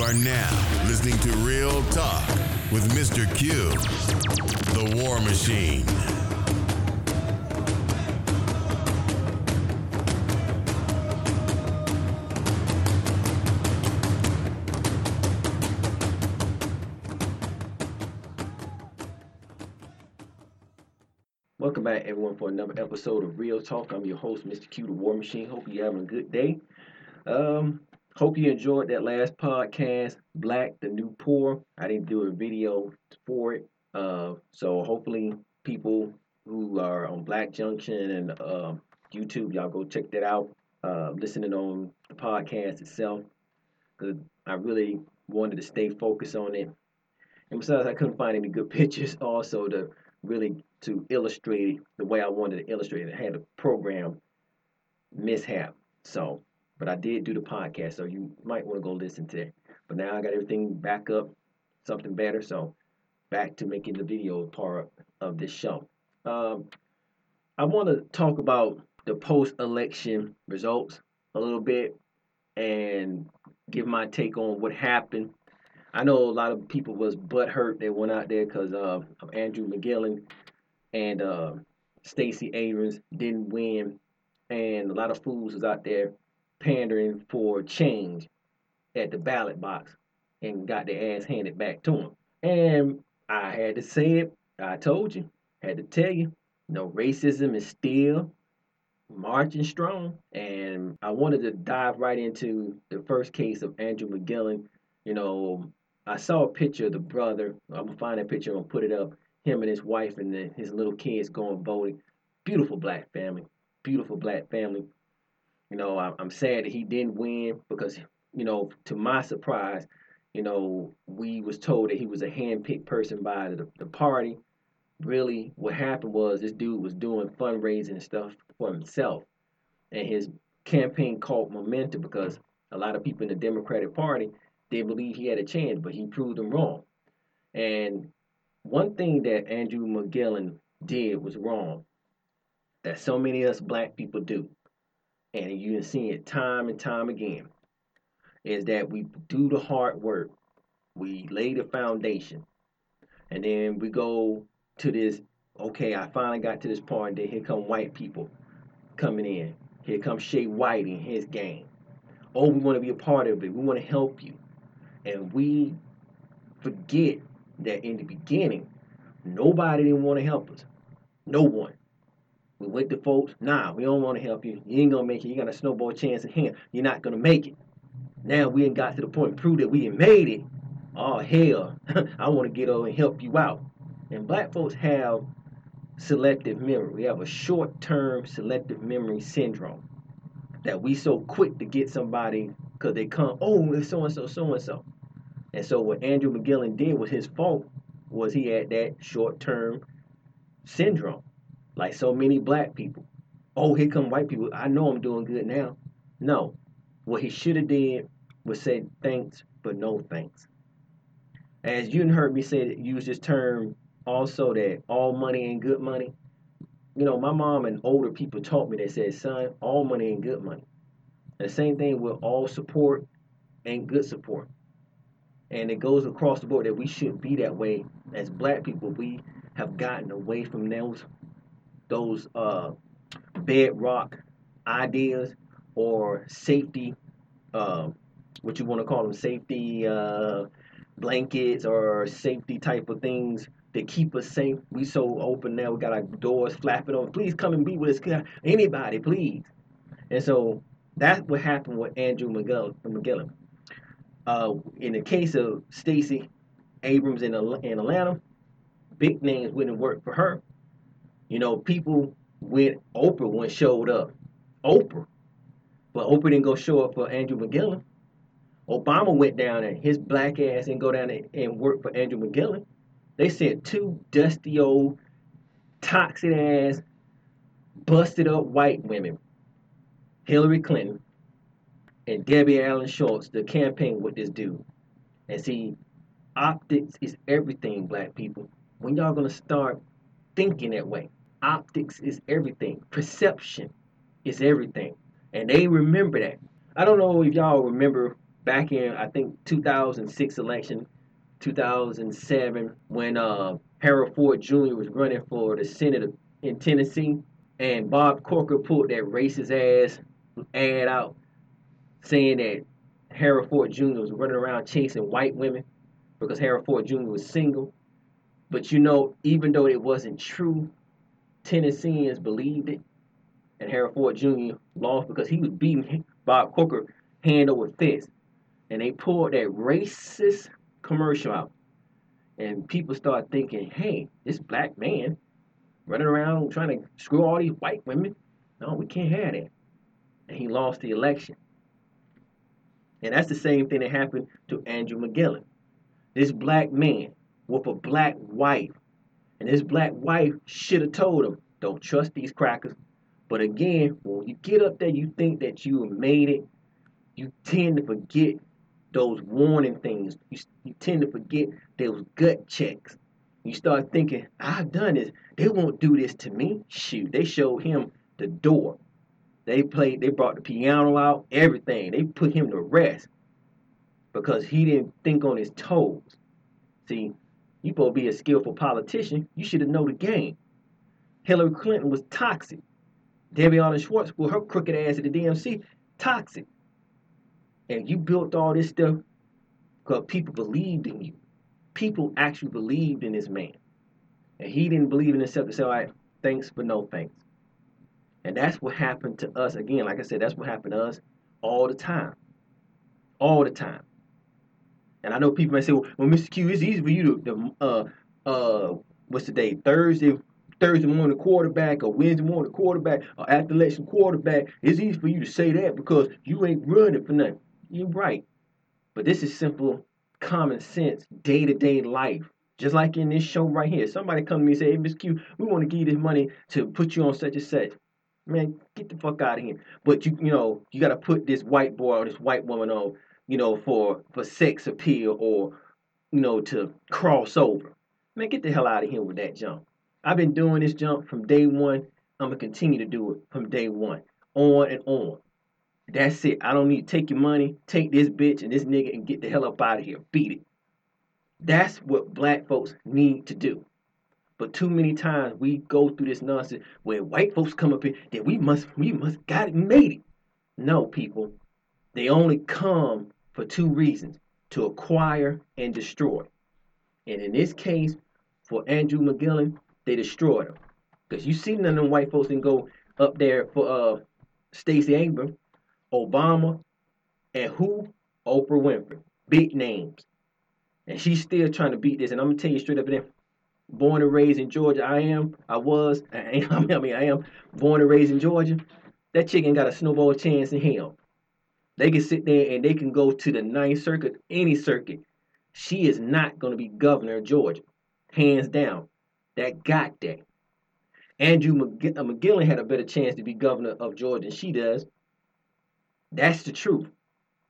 You are now listening to Real Talk with Mr. Q, the War Machine. Welcome back, everyone, for another episode of Real Talk. I'm your host, Mr. Q, the War Machine. Hope you're having a good day. Um, hope you enjoyed that last podcast, Black the New Poor. I didn't do a video for it, uh, so hopefully people who are on Black Junction and uh, YouTube, y'all go check that out. Uh, listening on the podcast itself, because I really wanted to stay focused on it. And besides, I couldn't find any good pictures also to really to illustrate it the way I wanted to illustrate it. I had a program mishap. So, but I did do the podcast, so you might want to go listen to it. But now I got everything back up, something better. So, back to making the video part of this show. Um, I want to talk about the post-election results a little bit and give my take on what happened. I know a lot of people was butthurt that went out there because uh, of Andrew McGillen and uh, Stacey Abrams didn't win, and a lot of fools was out there pandering for change at the ballot box and got their ass handed back to them. And I had to say it. I told you. Had to tell you. No racism is still marching strong. And I wanted to dive right into the first case of Andrew McGillen. You know, I saw a picture of the brother. I'm gonna find that picture and put it up. Him and his wife and the, his little kids going voting. Beautiful black family. Beautiful black family. You know, I, I'm sad that he didn't win because, you know, to my surprise, you know, we was told that he was a handpicked person by the, the party. Really, what happened was this dude was doing fundraising and stuff for himself, and his campaign caught momentum because a lot of people in the Democratic Party they believe he had a chance, but he proved them wrong. And one thing that Andrew McGillen did was wrong that so many of us black people do, and you can see it time and time again, is that we do the hard work, we lay the foundation, and then we go to this. Okay, I finally got to this point. Then here come white people coming in. Here comes Shay White and his gang. Oh, we want to be a part of it. We want to help you. And we forget that in the beginning, nobody didn't want to help us. No one. We went to folks, nah, we don't want to help you. You ain't gonna make it. You got a snowball chance in hand. You're not gonna make it. Now we ain't got to the point prove that we ain't made it. Oh hell, I want to get over and help you out. And black folks have selective memory. We have a short-term selective memory syndrome that we so quick to get somebody because they come, oh, it's so and so, so and so. And so what Andrew McGillen did was his fault was he had that short-term syndrome, like so many black people. Oh, here come white people. I know I'm doing good now. No, what he should have did was say thanks, but no thanks. As you heard me say, use this term also that all money ain't good money. You know, my mom and older people taught me that said, son, all money ain't good money. And the same thing with all support and good support. And it goes across the board that we shouldn't be that way as black people. We have gotten away from those those uh, bedrock ideas or safety, uh, what you want to call them, safety uh, blankets or safety type of things that keep us safe. We so open now. We got our doors flapping on. Please come and be with us. Anybody, please. And so that's what happened with Andrew McGillen. Uh, in the case of Stacey Abrams in, in Atlanta, big names wouldn't work for her. You know, people went Oprah when showed up. Oprah. But Oprah didn't go show up for Andrew McGillen. Obama went down and his black ass and go down and work for Andrew McGillen. They sent two dusty old, toxic ass, busted up white women, Hillary Clinton and Debbie Allen Schultz, to campaign with this dude. And see, optics is everything, black people. When y'all gonna start thinking that way? Optics is everything. Perception is everything. And they remember that. I don't know if y'all remember back in I think 2006 election, 2007 when uh, Harold Ford Jr. was running for the Senate in Tennessee, and Bob Corker pulled that racist ass ad out saying that Harold Ford Jr. was running around chasing white women because Harold Ford Jr. was single. But you know, even though it wasn't true, Tennesseans believed it, and Harry Ford Jr. lost because he was beating Bob Corker hand over fist. And they pulled that racist commercial out. And people start thinking, hey, this black man running around trying to screw all these white women. No, we can't have that. And he lost the election. And that's the same thing that happened to Andrew McGillen. This black man with a black wife. And his black wife should have told him, don't trust these crackers. But again, when you get up there, you think that you made it, you tend to forget those warning things. You, you tend to forget those gut checks. You start thinking, I've done this. They won't do this to me. Shoot, they showed him the door. They played, they brought the piano out, everything. They put him to rest because he didn't think on his toes. See, you supposed to be a skillful politician. You should have known the game. Hillary Clinton was toxic. Debbie Allen Schwartz with her crooked ass at the DNC, toxic. And you built all this stuff because people believed in you. People actually believed in this man. And he didn't believe in himself to say, all right, thanks, but no thanks. And that's what happened to us. Again, like I said, that's what happened to us all the time. All the time. And I know people may say, well, well Mr. Q, it's easy for you to, uh, uh, what's the day? Thursday, Thursday morning quarterback or Wednesday morning quarterback or after election quarterback. It's easy for you to say that because you ain't running for nothing. You're right. But this is simple common sense, day to day life. Just like in this show right here. Somebody come to me and say, Hey, Miss Q, we want to give you this money to put you on such and such man, get the fuck out of here. But you, you know, you got to put this white boy or this white woman on, you know, for for sex appeal or, you know, to cross over. Man, get the hell out of here with that jump. I've been doing this jump from day one. I'm gonna continue to do it from day one, on and on. That's it. I don't need to take your money, take this bitch and this nigga and get the hell up out of here. Beat it. That's what black folks need to do. But too many times we go through this nonsense where white folks come up here that we must we must got it made it. No, people. They only come for two reasons to acquire and destroy. And in this case, for Andrew McGillen, they destroyed him. Because you see none of them white folks can go up there for uh Stacey Abrams, Obama, and who? Oprah Winfrey. Big names. And she's still trying to beat this. And I'm gonna tell you straight up and born and raised in Georgia. I am. I was. I, am, I mean, I am born and raised in Georgia. That chicken got a snowball chance in hell. They can sit there and they can go to the ninth circuit, any circuit. She is not going to be governor of Georgia, hands down. That got that. Andrew McG- uh, had a better chance to be governor of Georgia than she does. That's the truth,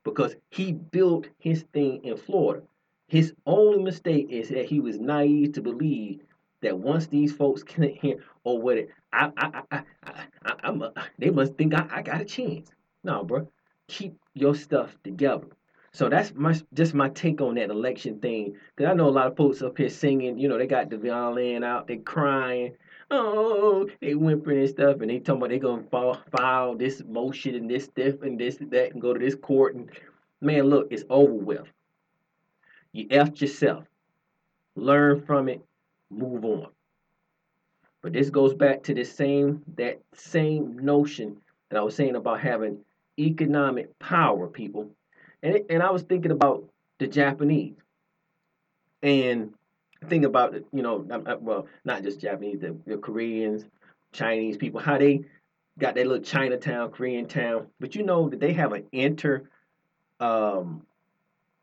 because he built his thing in Florida. His only mistake is that he was naive to believe that once these folks can hear or what it, I, I, I, I, I, I'm a, they must think I, I got a chance. No, bro, keep your stuff together. So that's my just my take on that election thing. Cause I know a lot of folks up here singing. You know, they got the violin out, they crying. Oh, they whimpering and stuff, and they talking about they gonna file, file this motion and this stuff and this and that and go to this court. And man, look, it's over with. You effed yourself. Learn from it, move on. But this goes back to the same that same notion that I was saying about having economic power, people. And it, and I was thinking about the Japanese, and think about it. You know, well, not just Japanese, the, the Koreans, Chinese people, how they got their little Chinatown, Korean town. But you know that they have an inter um,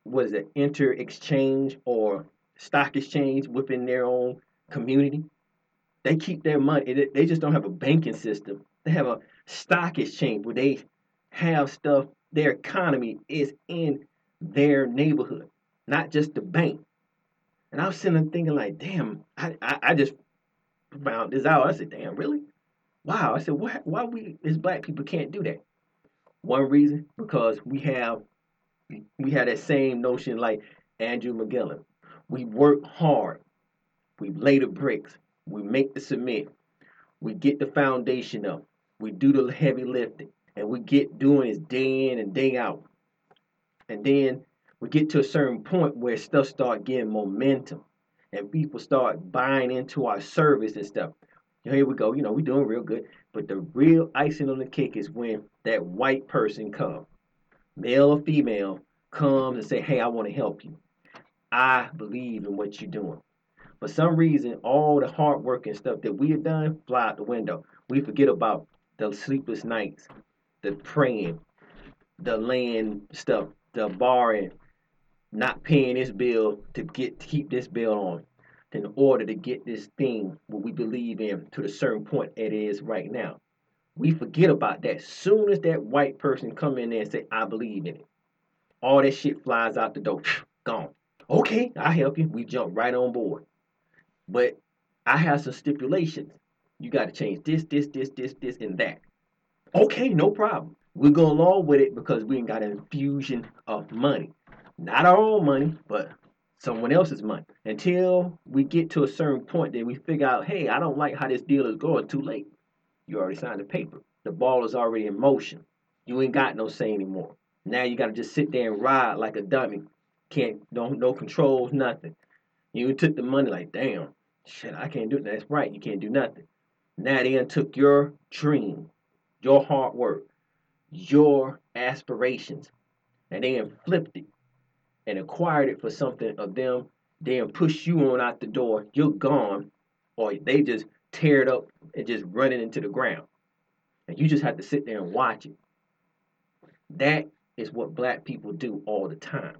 what is it, inter exchange or stock exchange within their own community. They keep their money. They just don't have a banking system. They have a stock exchange where they have stuff. Their economy is in their neighborhood, not just the bank. And I was sitting there thinking, like, damn, I, I, I just found this out. I said, damn, really? Wow. I said, why, why we as black people can't do that? One reason, because we have we have that same notion like Andrew McGillen. We work hard. We lay the bricks. We make the cement. We get the foundation up. We do the heavy lifting. And we get doing this day in and day out. And then we get to a certain point where stuff start getting momentum and people start buying into our service and stuff. Here we go, you know, we're doing real good. But the real icing on the cake is when that white person comes, male or female, comes and say, Hey, I want to help you. I believe in what you're doing. For some reason, all the hard work and stuff that we have done fly out the window. We forget about the sleepless nights, the praying, the laying stuff, the borrowing, not paying this bill to get to keep this bill on in order to get this thing what we believe in to the certain point it is right now. We forget about that. Soon as that white person come in there and say, I believe in it, all that shit flies out the door. Gone. Okay, I help you. We jump right on board. But I have some stipulations. You got to change this, this, this, this, this, and that. Okay, no problem. We go along with it because we ain't got an infusion of money. Not our own money, but someone else's money. Until we get to a certain point that we figure out, hey, I don't like how this deal is going, too late. You already signed the paper. The ball is already in motion. You ain't got no say anymore. Now you gotta just sit there and ride like a dummy. Can't no no controls, nothing. You took the money like, damn, shit, I can't do that. That's right, you can't do nothing. Now they took your dream, your hard work, your aspirations, and they flipped it and acquired it for something of them, then push you on out the door, you're gone, or they just tear it up and just run it into the ground. And you just have to sit there and watch it. That is what black people do all the time.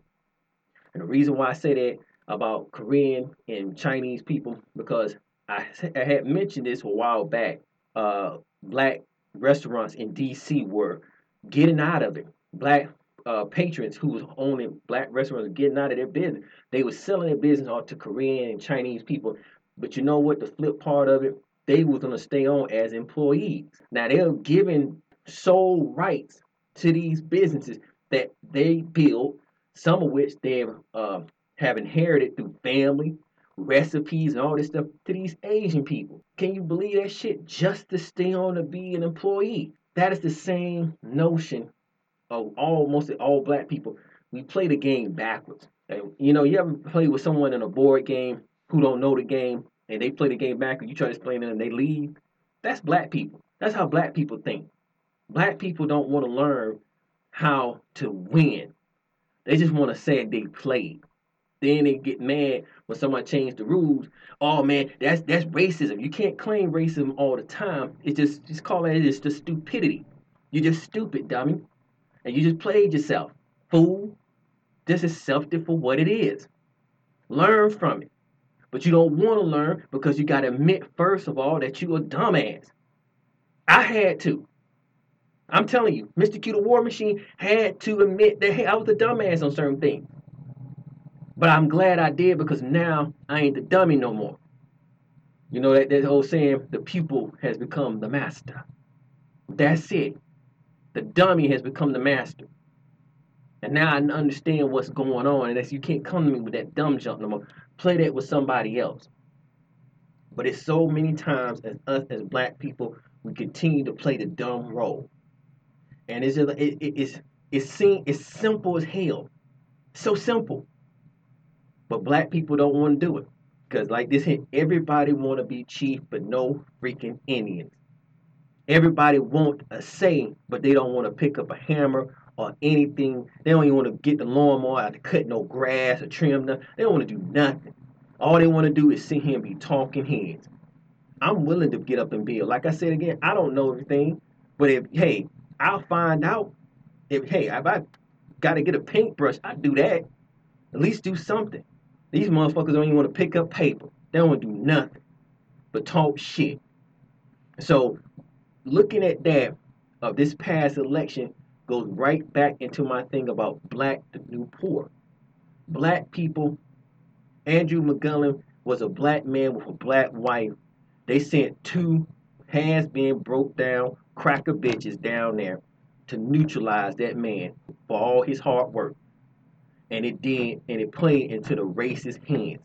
And the reason why I say that about Korean and Chinese people, because I, I had mentioned this a while back. Uh, black restaurants in DC were getting out of it. Black uh, patrons who was owning black restaurants getting out of their business. They were selling their business off to Korean and Chinese people. But you know what? The flip part of it, they was gonna stay on as employees. Now they're giving sole rights to these businesses that they built, some of which they uh, have inherited through family, recipes, and all this stuff to these Asian people. Can you believe that shit? Just to stay on to be an employee. That is the same notion of all mostly all black people, we play the game backwards. And, you know, you ever play with someone in a board game who don't know the game and they play the game backwards, you try to explain it and they leave? That's black people. That's how black people think. Black people don't want to learn how to win. They just want to say they played. Then they get mad when someone changed the rules. Oh man, that's that's racism. You can't claim racism all the time. It's just just call it it's just stupidity. You're just stupid, dummy and you just played yourself. Fool, this is self for what it is. Learn from it. But you don't want to learn because you got to admit, first of all, that you a dumbass. I had to. I'm telling you, Mr. Q the War Machine had to admit that hey, I was a dumbass on certain things. But I'm glad I did because now I ain't the dummy no more. You know that, that old saying, the pupil has become the master. That's it. The dummy has become the master. And now I understand what's going on, and that's you can't come to me with that dumb jump no more. Play that with somebody else. But it's so many times as us as black people, we continue to play the dumb role. And it's just, it, it, it's it's seen it's simple as hell. So simple. But black people don't want to do it. Because like this hit, everybody want to be chief, but no freaking Indians. Everybody want a say, but they don't want to pick up a hammer or anything. They don't even want to get the lawnmower out to cut no grass or trim nothing. They don't want to do nothing. All they want to do is sit here and be talking heads. I'm willing to get up and build. Like I said again, I don't know everything, but if hey, I'll find out. If hey, if I got to get a paintbrush, I do that. At least do something. These motherfuckers don't even want to pick up paper. They don't want to do nothing but talk shit. So looking at that of this past election goes right back into my thing about black the new poor. Black people, Andrew McGillen was a black man with a black wife. They sent two hands being broke down, cracker bitches down there to neutralize that man for all his hard work. And it did, and it played into the racist hands.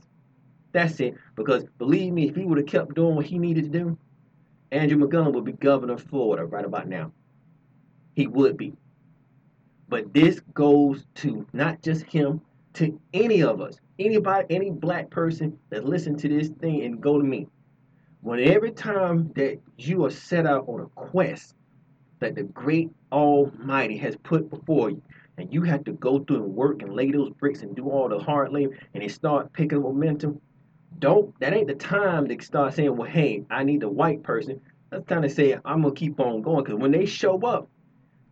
That's it. Because believe me, if he would have kept doing what he needed to do, Andrew McGovern would be governor of Florida right about now. He would be. But this goes to not just him, to any of us, anybody, any black person that listen to this thing and go to me. When every time that you are set out on a quest that the great Almighty has put before you, and you have to go through and work and lay those bricks and do all the hard labor, and it start picking momentum, don't that ain't the time to start saying, well, hey, I need a white person. That's time to say I'm gonna keep on going. Cause when they show up,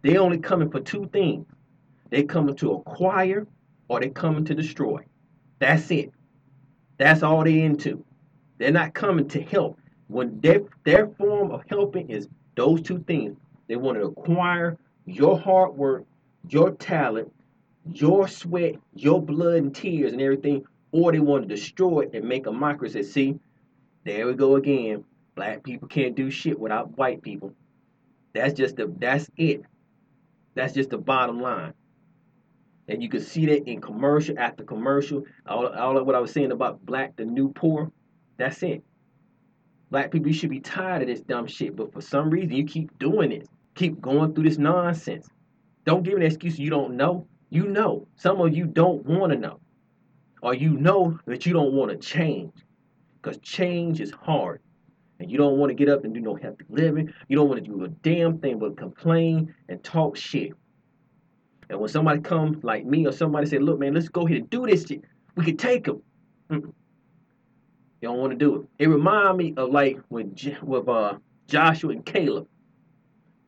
they only coming for two things. They coming to acquire or they coming to destroy. That's it. That's all they into. They're not coming to help. When their their form of helping is those two things. They want to acquire your hard work, your talent, your sweat, your blood and tears and everything, or they want to destroy it and make a mockery. Say, see, there we go again. Black people can't do shit without white people. That's just the that's it. That's just the bottom line. And you can see that in commercial after commercial. All, all of what I was saying about black, the new poor, that's it. Black people, you should be tired of this dumb shit, but for some reason you keep doing it. Keep going through this nonsense. Don't give an excuse you don't know. You know. Some of you don't want to know. Or you know that you don't want to change. Because change is hard. And you don't want to get up and do no healthy living. You don't want to do a damn thing but complain and talk shit. And when somebody come like me or somebody say, look, man, let's go ahead and do this shit, we can take them. You don't want to do it. It reminds me of like when with uh, Joshua and Caleb.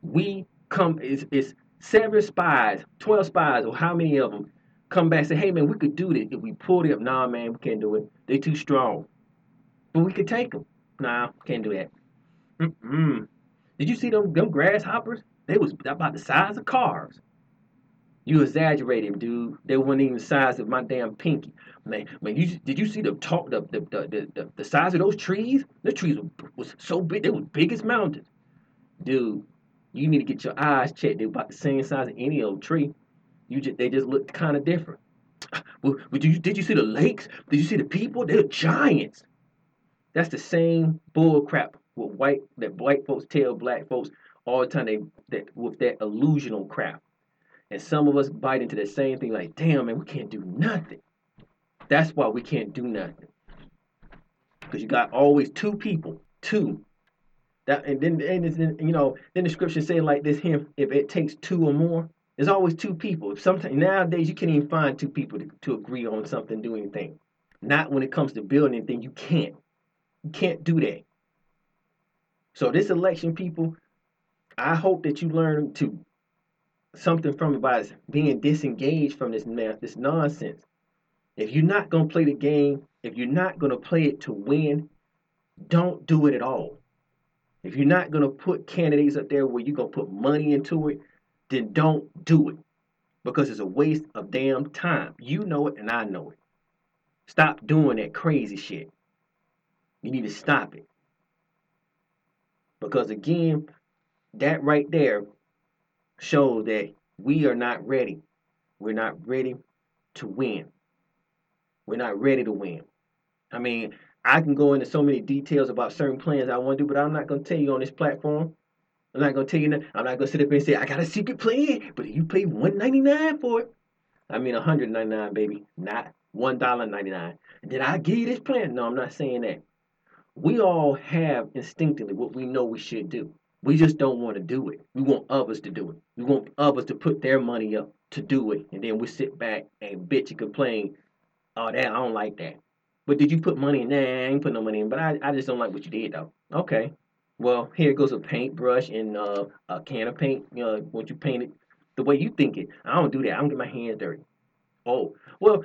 We come, it's, it's seven spies, 12 spies, or how many of them come back and say, hey, man, we could do this. If we pulled it up, nah, man, we can't do it. They're too strong. But we could take them. Nah, can't do that. Mm-mm. Did you see them, them grasshoppers? They was about the size of cars. You exaggerating, dude. They weren't even the size of my damn pinky. Man, man, you did you see the talk the the, the, the, the size of those trees? The trees were, was so big, they were big as mountains. Dude, you need to get your eyes checked. They're about the same size as any old tree. You just they just look kind of different. Well, did you did you see the lakes? Did you see the people? They're giants. That's the same bull crap with white that white folks tell black folks all the time. They that with that illusional crap. And some of us bite into the same thing like, damn, man, we can't do nothing. That's why we can't do nothing. Because you got always two people, two. That and then and you know, then the scripture say like this here, if it takes two or more, there's always two people. Sometimes nowadays you can't even find two people to, to agree on something, do anything. Not when it comes to building anything, you can't. You can't do that. So this election, people, I hope that you learn to something from it by being disengaged from this this nonsense. If you're not gonna play the game, if you're not gonna play it to win, don't do it at all. If you're not gonna put candidates up there where you're gonna put money into it, then don't do it. Because it's a waste of damn time. You know it and I know it. Stop doing that crazy shit. You need to stop it. Because again, that right there show that we are not ready. We're not ready to win. We're not ready to win. I mean, I can go into so many details about certain plans I want to do, but I'm not going to tell you on this platform. I'm not going to tell you. That. I'm not going to sit up and say I got a secret plan, but you pay 199 for it. I mean 199, baby, not one dollar ninety nine. Did I give you this plan? No, I'm not saying that. We all have instinctively what we know we should do. We just don't want to do it. We want others to do it. We want others to put their money up to do it. And then we sit back and bitch and complain, oh, that, I don't like that. But did you put money in? Nah, I ain't put no money in. But I, I just don't like what you did, though. Okay. Well, here goes a paintbrush and uh, a can of paint. You know, what you paint it the way you think it. I don't do that. I don't get my hands dirty. Oh, well,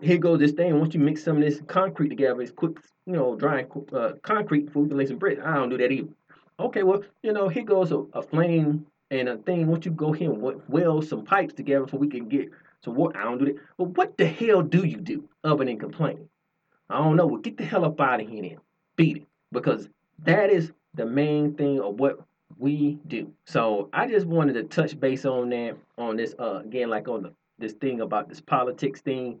here goes this thing. Once you mix some of this concrete together, it's quick, you know, drying uh, concrete food and lay some bricks. I don't do that either. Okay, well, you know, here goes a, a flame and a thing. Once you go here and weld some pipes together so we can get some water. I don't do that. But what the hell do you do other than complaining? I don't know. Well, get the hell up out of here then. Beat it. Because that is the main thing of what we do. So I just wanted to touch base on that on this uh again like on the this thing about this politics thing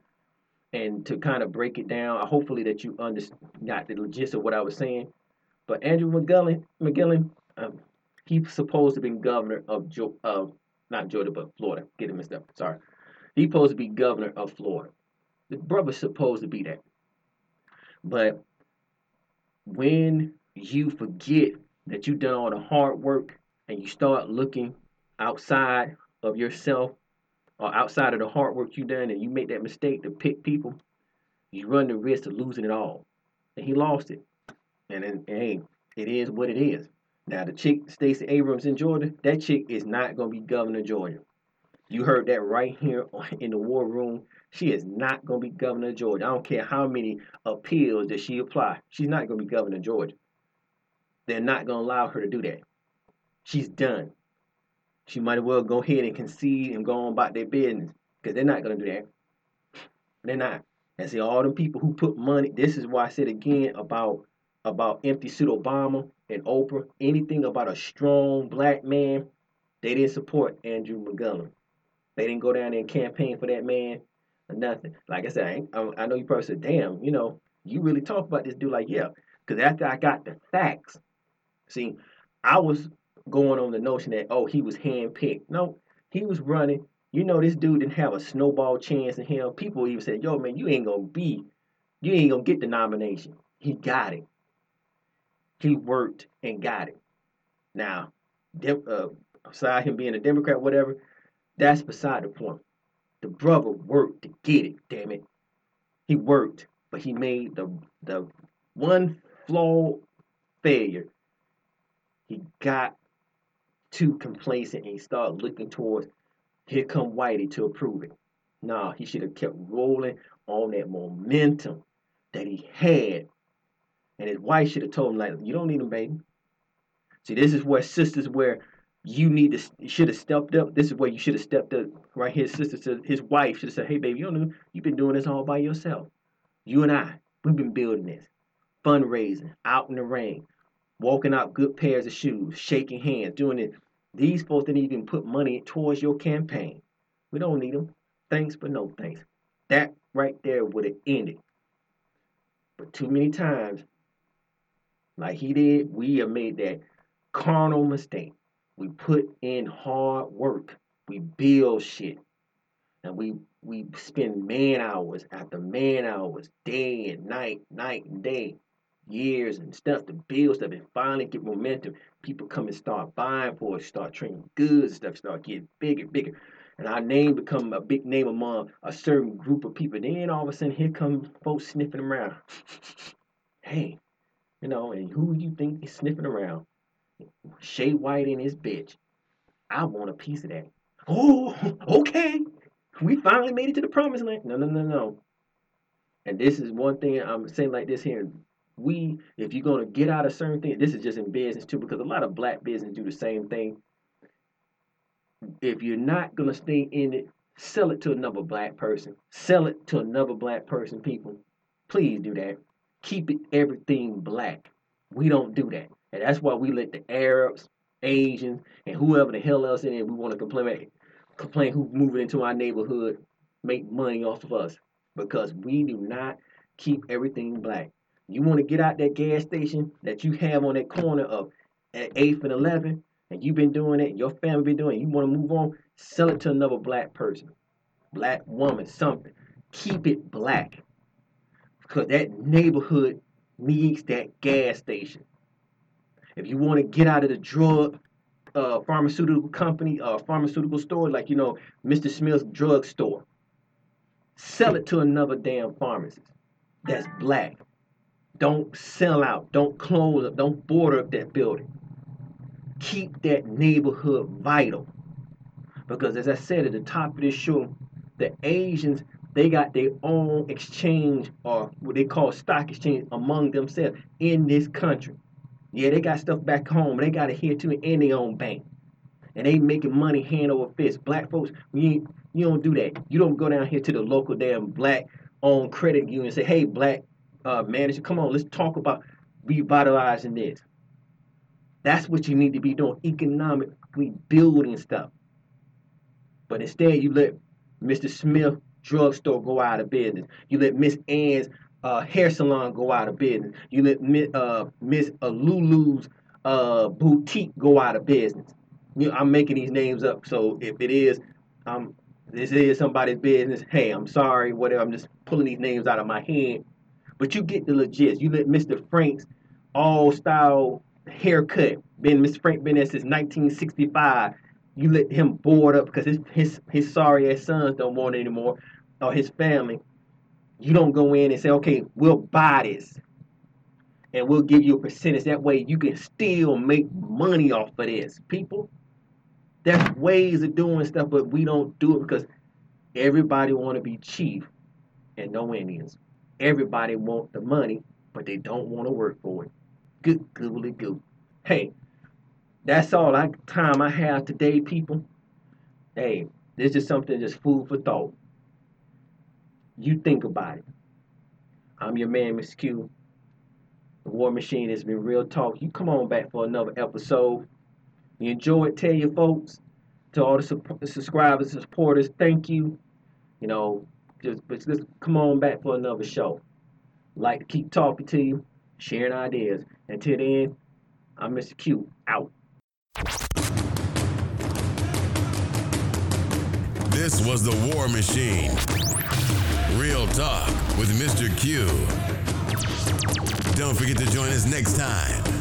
and to kind of break it down. Hopefully that you understand got the gist of what I was saying. But Andrew McGillen, McGillen, um, he's supposed to be governor of jo- of not Georgia but Florida. Get it mixed up. Sorry, he's supposed to be governor of Florida. The brother's supposed to be that. But when you forget that you've done all the hard work and you start looking outside of yourself or outside of the hard work you've done and you make that mistake to pick people, you run the risk of losing it all. And he lost it. And then, hey, it is what it is. Now, the chick, Stacey Abrams in Georgia, that chick is not going to be governor of Georgia. You heard that right here in the war room. She is not going to be governor of Georgia. I don't care how many appeals that she apply. She's not going to be governor of Georgia. They're not going to allow her to do that. She's done. She might as well go ahead and concede and go on about their business because they're not going to do that. They're not. And see, all the people who put money, this is why I said again about about empty suit Obama and Oprah, anything about a strong black man, they didn't support Andrew McGovern. They didn't go down there and campaign for that man or nothing. Like I said, I, I know you probably said, damn, you know, you really talk about this dude like, yeah. Because after I got the facts, see, I was going on the notion that oh he was handpicked. No, he was running. You know this dude didn't have a snowball chance in him. People even said, "Yo, man, you ain't gonna be, you ain't gonna get the nomination." He got it. He worked and got it. Now, uh, aside him being a Democrat, whatever, that's beside the point. The brother worked to get it. Damn it, he worked, but he made the the one flaw failure. He got too complacent and he started looking towards here come Whitey to approve it. Nah, he should have kept rolling on that momentum that he had. And his wife should have told him, like, you don't need him, baby. See, this is where sisters where you need to should have stepped up. This is where you should have stepped up right here. Sister said his wife should have said, Hey baby, you know you've been doing this all by yourself. You and I, we've been building this. Fundraising, out in the rain, walking out good pairs of shoes, shaking hands, doing it these folks didn't even put money towards your campaign. We don't need them. Thanks, but no thanks. That right there would have ended. But too many times, like he did, we have made that carnal mistake. We put in hard work. We build shit. And we we spend man hours after man hours, day and night, night and day, years and stuff to build stuff and finally get momentum. People come and start buying for us, start trading goods, and stuff start getting bigger, bigger. And our name become a big name among a certain group of people. Then all of a sudden here come folks sniffing around. hey, you know, and who you think is sniffing around? Shay White and his bitch. I want a piece of that. Oh, okay. We finally made it to the promised land. No, no, no, no. And this is one thing I'm saying like this here we, if you're gonna get out of certain things, this is just in business too, because a lot of black business do the same thing. If you're not gonna stay in it, sell it to another black person. Sell it to another black person, people. Please do that. Keep it everything black. We don't do that. And that's why we let the Arabs, Asians, and whoever the hell else in it we want to complain complain who's moving into our neighborhood make money off of us. Because we do not keep everything black. You want to get out that gas station that you have on that corner of at 8th and 11th, and you've been doing it, your family been doing it, you want to move on, sell it to another black person, black woman, something. Keep it black. Because that neighborhood needs that gas station. If you want to get out of the drug uh, pharmaceutical company, uh, pharmaceutical store, like, you know, Mr. Smith's drug store, sell it to another damn pharmacist that's black. Don't sell out. Don't close up. Don't border up that building. Keep that neighborhood vital. Because as I said at the top of this show, the Asians, they got their own exchange or what they call stock exchange among themselves in this country. Yeah, they got stuff back home. They got it here too in their own bank. And they making money hand over fist. Black folks, you, you don't do that. You don't go down here to the local damn black owned credit union and say, hey, black uh, manager, come on, let's talk about revitalizing this. That's what you need to be doing, economically building stuff. But instead, you let Mr. Smith drugstore go out of business. You let Miss Ann's uh, hair salon go out of business. You let uh, Miss uh, Lulu's uh, boutique go out of business. You know, I'm making these names up, so if it is, um, this is somebody's business. Hey, I'm sorry, whatever. I'm just pulling these names out of my head. But you get the legit. You let Mr. Frank's all style haircut. Been Mr. Frank been there since 1965. You let him board up because his his his sorry ass sons don't want it anymore, or his family. You don't go in and say, okay, we'll buy this, and we'll give you a percentage. That way, you can still make money off of this, people. There's ways of doing stuff, but we don't do it because everybody want to be chief and no Indians. Everybody want the money, but they don't want to work for it. Good googly goo. Hey, that's all I time I have today, people. Hey, this is something just food for thought. You think about it. I'm your man, Miss Q. The War Machine has been real talk. You come on back for another episode. You enjoy it, tell your folks. To all the, su- the subscribers and supporters, thank you. You know, just, just come on back for another show. Like to keep talking to you, sharing ideas. Until then, I'm Mr. Q. Out. This was the War Machine. Real talk with Mr. Q. Don't forget to join us next time